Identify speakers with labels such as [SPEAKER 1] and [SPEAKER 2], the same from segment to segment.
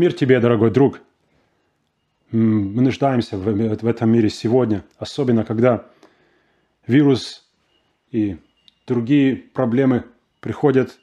[SPEAKER 1] Мир тебе, дорогой друг. Мы нуждаемся в, этом мире сегодня, особенно когда вирус и другие проблемы приходят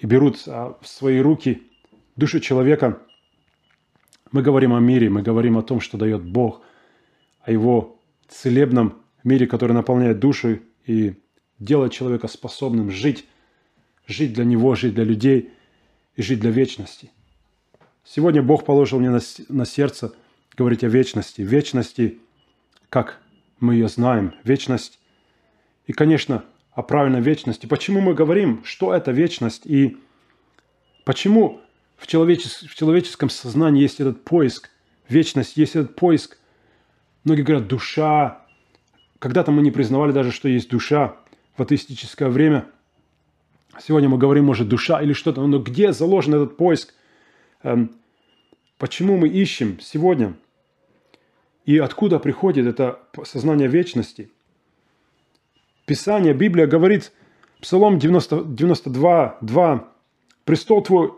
[SPEAKER 1] и берут а, в свои руки душу человека. Мы говорим о мире, мы говорим о том, что дает Бог, о Его целебном мире, который наполняет душу и делает человека способным жить, жить для Него, жить для людей и жить для вечности. Сегодня Бог положил мне на, сердце говорить о вечности. Вечности, как мы ее знаем. Вечность и, конечно, о правильной вечности. Почему мы говорим, что это вечность и почему в, человечес- в человеческом сознании есть этот поиск, вечность, есть этот поиск. Многие говорят, душа. Когда-то мы не признавали даже, что есть душа в атеистическое время. Сегодня мы говорим, может, душа или что-то. Но где заложен этот поиск? Эм, почему мы ищем сегодня? И откуда приходит это сознание вечности? Писание, Библия говорит, Псалом 90, 92, 2, «Престол твой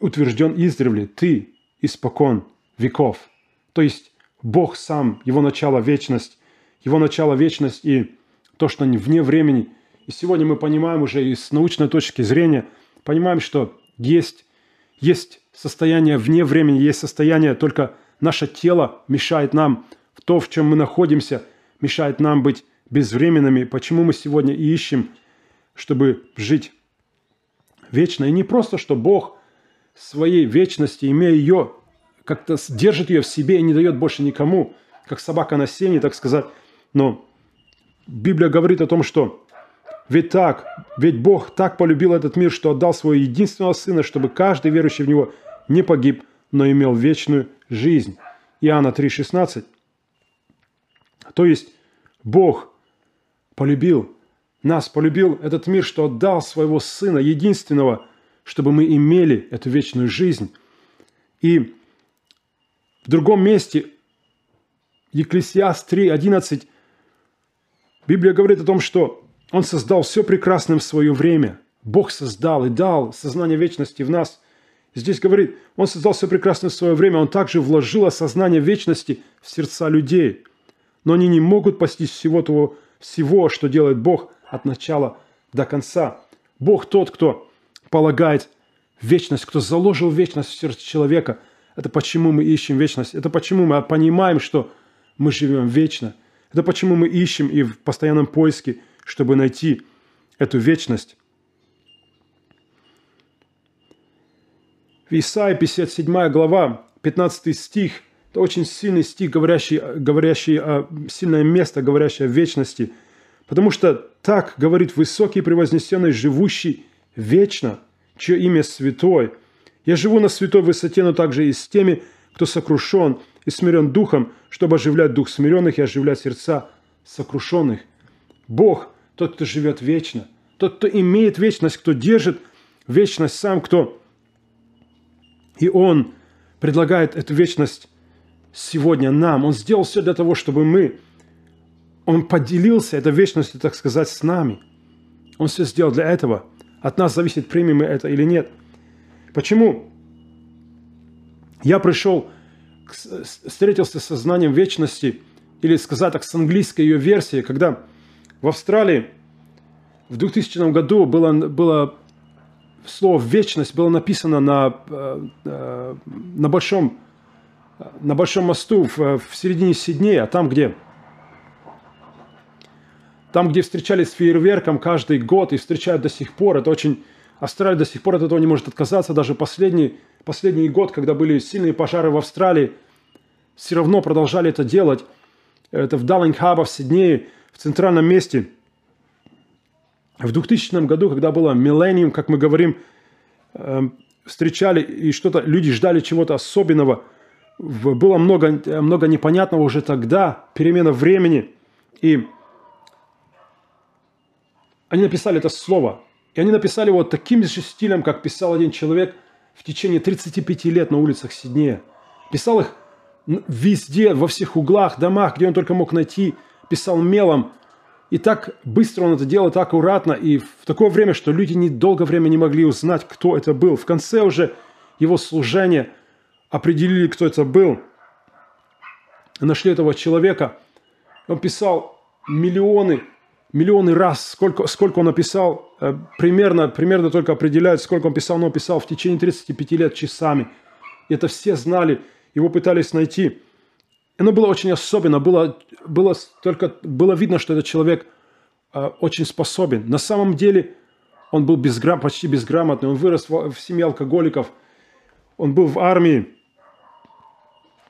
[SPEAKER 1] утвержден издревле, ты испокон веков». То есть Бог сам, Его начало – вечность, Его начало – вечность и то, что вне времени. И сегодня мы понимаем уже и с научной точки зрения, понимаем, что есть, есть состояние вне времени, есть состояние, только наше тело мешает нам в то, в чем мы находимся, мешает нам быть безвременными, почему мы сегодня ищем, чтобы жить вечно. И не просто, что Бог своей вечности, имея ее, как-то держит ее в себе и не дает больше никому, как собака на сене, так сказать. Но Библия говорит о том, что ведь так, ведь Бог так полюбил этот мир, что отдал своего единственного Сына, чтобы каждый верующий в Него не погиб, но имел вечную жизнь. Иоанна 3,16. То есть Бог полюбил нас, полюбил этот мир, что отдал своего Сына, единственного, чтобы мы имели эту вечную жизнь. И в другом месте, Екклесиас 3.11, Библия говорит о том, что Он создал все прекрасным в свое время. Бог создал и дал сознание вечности в нас. Здесь говорит, Он создал все прекрасное в свое время, Он также вложил осознание вечности в сердца людей. Но они не могут постичь всего того, всего, что делает Бог от начала до конца. Бог тот, кто полагает вечность, кто заложил вечность в сердце человека. Это почему мы ищем вечность. Это почему мы понимаем, что мы живем вечно. Это почему мы ищем и в постоянном поиске, чтобы найти эту вечность. В Исаии 57 глава, 15 стих – это очень сильный стих, говорящий, говорящий о сильное место, говорящее о вечности. Потому что так говорит высокий, превознесенный, живущий вечно, чье имя святой. Я живу на святой высоте, но также и с теми, кто сокрушен и смирен духом, чтобы оживлять дух смиренных и оживлять сердца сокрушенных. Бог – тот, кто живет вечно, тот, кто имеет вечность, кто держит вечность сам, кто... И Он предлагает эту вечность сегодня нам. Он сделал все для того, чтобы мы, Он поделился этой вечностью, так сказать, с нами. Он все сделал для этого. От нас зависит, примем мы это или нет. Почему? Я пришел, встретился с сознанием вечности, или сказать так, с английской ее версии, когда в Австралии в 2000 году было, было слово «вечность» было написано на, э, э, на большом на Большом мосту в, в середине Сиднея, там, где там, где встречались с фейерверком каждый год и встречают до сих пор, это очень... Австралия до сих пор от этого не может отказаться. Даже последний, последний год, когда были сильные пожары в Австралии, все равно продолжали это делать. Это в Даллингхаба, в Сиднее, в центральном месте. В 2000 году, когда было миллениум, как мы говорим, эм, встречали и что-то, люди ждали чего-то особенного – было много, много непонятного уже тогда, перемена времени. И они написали это слово. И они написали его таким же стилем, как писал один человек в течение 35 лет на улицах Сиднея. Писал их везде, во всех углах, домах, где он только мог найти. Писал мелом. И так быстро он это делал, так аккуратно. И в такое время, что люди недолго время не могли узнать, кто это был. В конце уже его служения – определили, кто это был. Нашли этого человека. Он писал миллионы, миллионы раз, сколько, сколько он написал, э, примерно, примерно только определяют, сколько он писал, но он писал в течение 35 лет часами. И это все знали, его пытались найти. Оно было очень особенно, было, было, только, было видно, что этот человек э, очень способен. На самом деле он был безграм, почти безграмотный, он вырос в, в семье алкоголиков, он был в армии,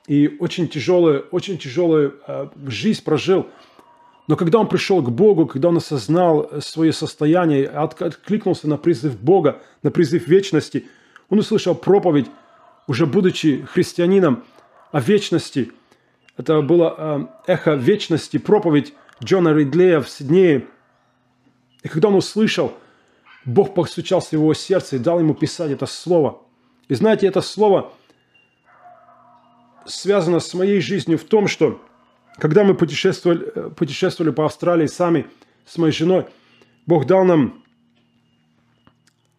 [SPEAKER 1] и очень тяжелую, очень тяжелую э, жизнь прожил. Но когда он пришел к Богу, когда он осознал свое состояние, откликнулся на призыв Бога, на призыв вечности, он услышал проповедь, уже будучи христианином, о вечности. Это было э, эхо вечности, проповедь Джона Ридлея в Сиднее. И когда он услышал, Бог постучался в его сердце и дал ему писать это слово. И знаете, это слово связано с моей жизнью в том, что когда мы путешествовали, э, путешествовали по Австралии сами с моей женой, Бог дал нам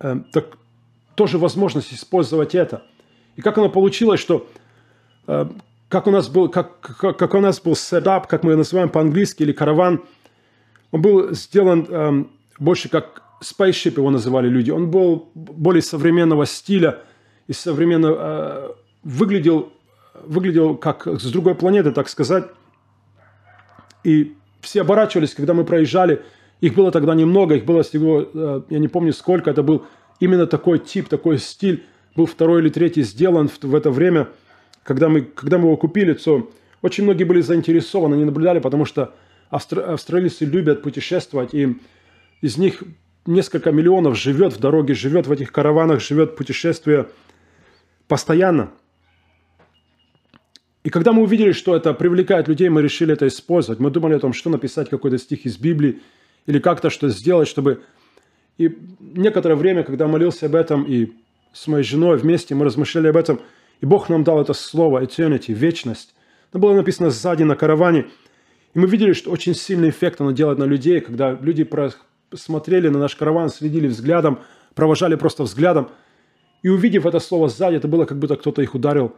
[SPEAKER 1] э, так, тоже возможность использовать это. И как оно получилось, что э, как у нас был, как, как, как у нас был setup, как мы его называем по-английски, или караван, он был сделан э, больше как spaceship его называли люди. Он был более современного стиля и современно э, выглядел, выглядел как с другой планеты, так сказать. И все оборачивались, когда мы проезжали. Их было тогда немного, их было всего, э, я не помню сколько, это был именно такой тип, такой стиль. Был второй или третий сделан в, в это время, когда мы, когда мы его купили, то очень многие были заинтересованы, они наблюдали, потому что австр, австралийцы любят путешествовать, и из них несколько миллионов живет в дороге, живет в этих караванах, живет путешествуя постоянно. И когда мы увидели, что это привлекает людей, мы решили это использовать. Мы думали о том, что написать какой-то стих из Библии или как-то что сделать, чтобы... И некоторое время, когда молился об этом, и с моей женой вместе мы размышляли об этом, и Бог нам дал это слово, eternity, вечность. Это было написано сзади на караване. И мы видели, что очень сильный эффект оно делает на людей, когда люди смотрели на наш караван, следили взглядом, провожали просто взглядом. И увидев это слово сзади, это было как будто кто-то их ударил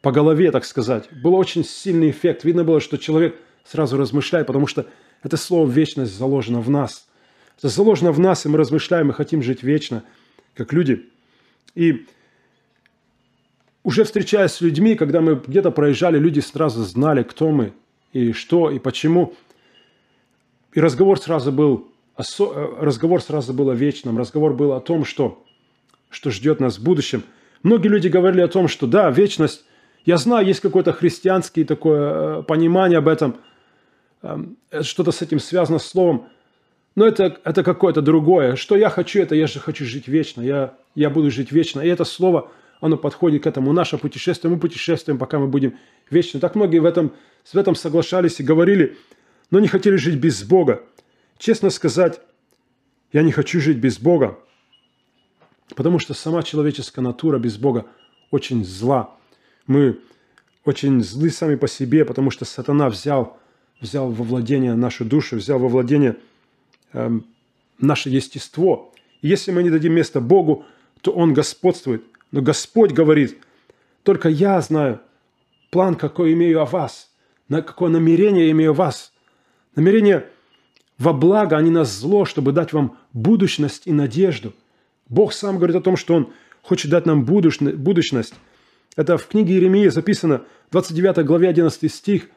[SPEAKER 1] по голове, так сказать. Был очень сильный эффект. Видно было, что человек сразу размышляет, потому что это слово «вечность» заложено в нас. Это заложено в нас, и мы размышляем, мы хотим жить вечно, как люди. И уже встречаясь с людьми, когда мы где-то проезжали, люди сразу знали, кто мы, и что, и почему. И разговор сразу был Э, разговор сразу был о вечном, разговор был о том, что, что ждет нас в будущем. Многие люди говорили о том, что да, вечность, я знаю, есть какое-то христианское такое э, понимание об этом, эм, что-то с этим связано с словом, но это, это какое-то другое. Что я хочу, это я же хочу жить вечно, я, я буду жить вечно. И это слово, оно подходит к этому. Наше путешествие, мы путешествуем, пока мы будем вечно. Так многие в этом, в этом соглашались и говорили, но не хотели жить без Бога. Честно сказать, я не хочу жить без Бога, потому что сама человеческая натура без Бога очень зла. Мы очень злы сами по себе, потому что сатана взял, взял во владение нашу душу, взял во владение э, наше естество. И если мы не дадим место Богу, то Он господствует. Но Господь говорит, только я знаю план, какой имею о вас, на какое намерение имею о вас. Намерение – во благо, а не на зло, чтобы дать вам будущность и надежду. Бог сам говорит о том, что Он хочет дать нам будущность. Это в книге Иеремии записано, 29 главе 11 стих.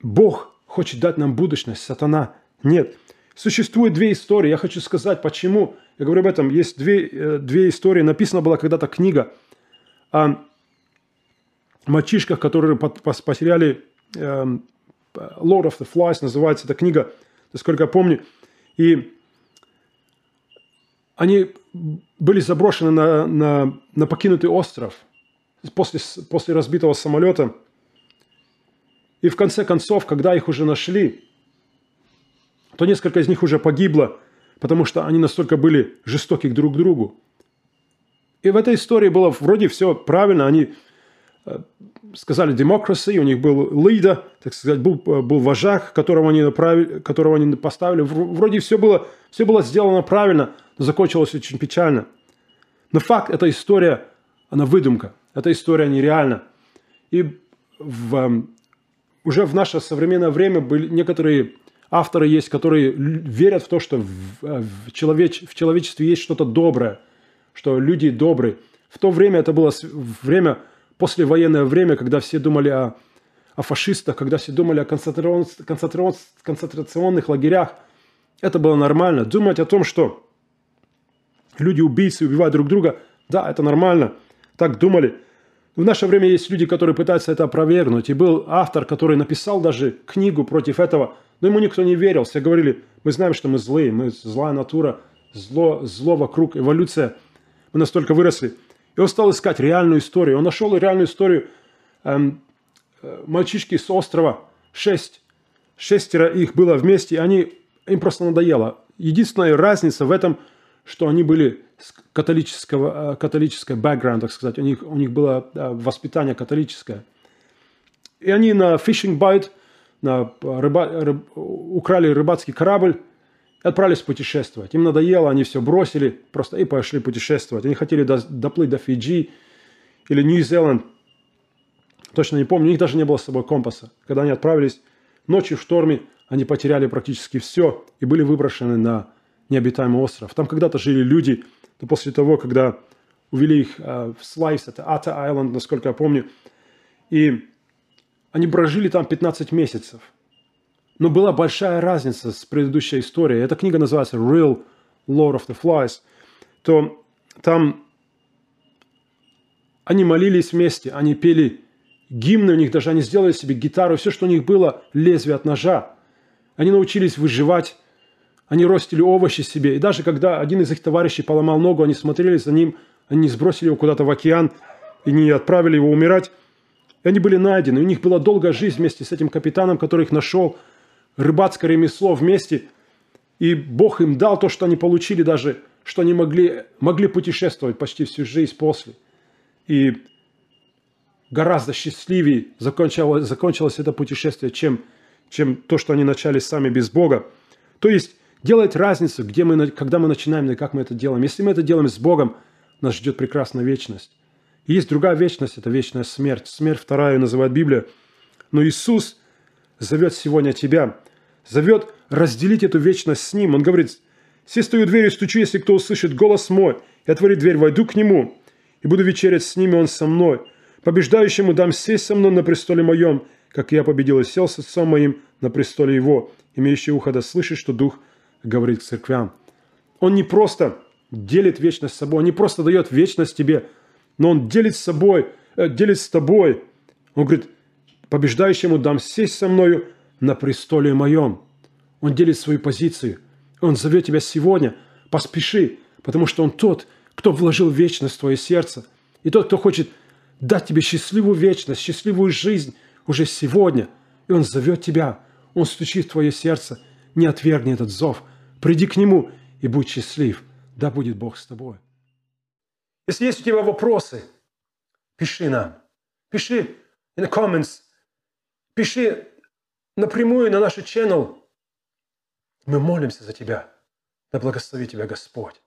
[SPEAKER 1] Бог хочет дать нам будущность, сатана нет. Существует две истории. Я хочу сказать, почему. Я говорю об этом. Есть две, э, две истории. Написана была когда-то книга о мальчишках, которые потеряли эм, Lord of the Flies называется эта книга, насколько я помню. И они были заброшены на, на, на покинутый остров после, после разбитого самолета. И в конце концов, когда их уже нашли, то несколько из них уже погибло, потому что они настолько были жестоки друг к другу. И в этой истории было вроде все правильно. Они Э, сказали демокрации, у них был лидер, так сказать, был, э, был вожак, которого они, направили, которого они поставили. Вроде все было, все было сделано правильно, но закончилось очень печально. Но факт, эта история, она выдумка. Эта история нереальна. И в, эм, уже в наше современное время были некоторые авторы есть, которые верят в то, что в, э, в, человеч, в человечестве есть что-то доброе, что люди добрые. В то время это было время, послевоенное время, когда все думали о, о фашистах, когда все думали о концентрацион, концентрацион, концентрационных лагерях. Это было нормально. Думать о том, что люди-убийцы убивают друг друга, да, это нормально. Так думали. В наше время есть люди, которые пытаются это опровергнуть. И был автор, который написал даже книгу против этого, но ему никто не верил. Все говорили, мы знаем, что мы злые, мы злая натура, зло, зло вокруг, эволюция. Мы настолько выросли. И он стал искать реальную историю. Он нашел реальную историю эм, э, мальчишки с острова. Шесть. Шестеро их было вместе, и они, им просто надоело. Единственная разница в этом, что они были католического, э, католического бэкграунда, так сказать. У них, у них было воспитание католическое. И они на fishing bite, на рыба, рыб, украли рыбацкий корабль и отправились путешествовать. Им надоело, они все бросили просто и пошли путешествовать. Они хотели до, доплыть до Фиджи или Нью-Зеланд. Точно не помню, у них даже не было с собой компаса. Когда они отправились ночью в шторме, они потеряли практически все и были выброшены на необитаемый остров. Там когда-то жили люди, но после того, когда увели их э, в Слайс, это Ата Айленд, насколько я помню, и они прожили там 15 месяцев. Но была большая разница с предыдущей историей. Эта книга называется «Real Lord of the Flies». То там они молились вместе, они пели гимны у них, даже они сделали себе гитару, все, что у них было, лезвие от ножа. Они научились выживать они ростили овощи себе. И даже когда один из их товарищей поломал ногу, они смотрели за ним, они сбросили его куда-то в океан и не отправили его умирать. И они были найдены. У них была долгая жизнь вместе с этим капитаном, который их нашел. Рыбацкое ремесло вместе. И Бог им дал то, что они получили даже, что они могли, могли путешествовать почти всю жизнь после. И гораздо счастливее закончилось, закончилось это путешествие, чем, чем то, что они начали сами без Бога. То есть делает разницу, где мы, когда мы начинаем и как мы это делаем. Если мы это делаем с Богом, нас ждет прекрасная вечность. И есть другая вечность, это вечная смерть. Смерть вторая называет Библия. Но Иисус зовет сегодня тебя, зовет разделить эту вечность с Ним. Он говорит, «Все стою дверью и стучу, если кто услышит голос мой, и отворит дверь, войду к Нему, и буду вечерять с Ними, Он со мной. Побеждающему дам сесть со мной на престоле моем, как я победил и сел с Отцом моим на престоле Его, имеющий ухо да слышит, что Дух – говорит к церквям. Он не просто делит вечность с собой, он не просто дает вечность тебе, но он делит с собой, э, делит с тобой. Он говорит, побеждающему дам сесть со мною на престоле моем. Он делит свою позицию. Он зовет тебя сегодня. Поспеши, потому что он тот, кто вложил вечность в твое сердце. И тот, кто хочет дать тебе счастливую вечность, счастливую жизнь уже сегодня. И он зовет тебя. Он стучит в твое сердце. Не отвергни этот зов – Приди к Нему и будь счастлив. Да будет Бог с тобой. Если есть у тебя вопросы, пиши нам. Пиши in the comments. Пиши напрямую на наш channel. Мы молимся за тебя. Да благослови тебя Господь.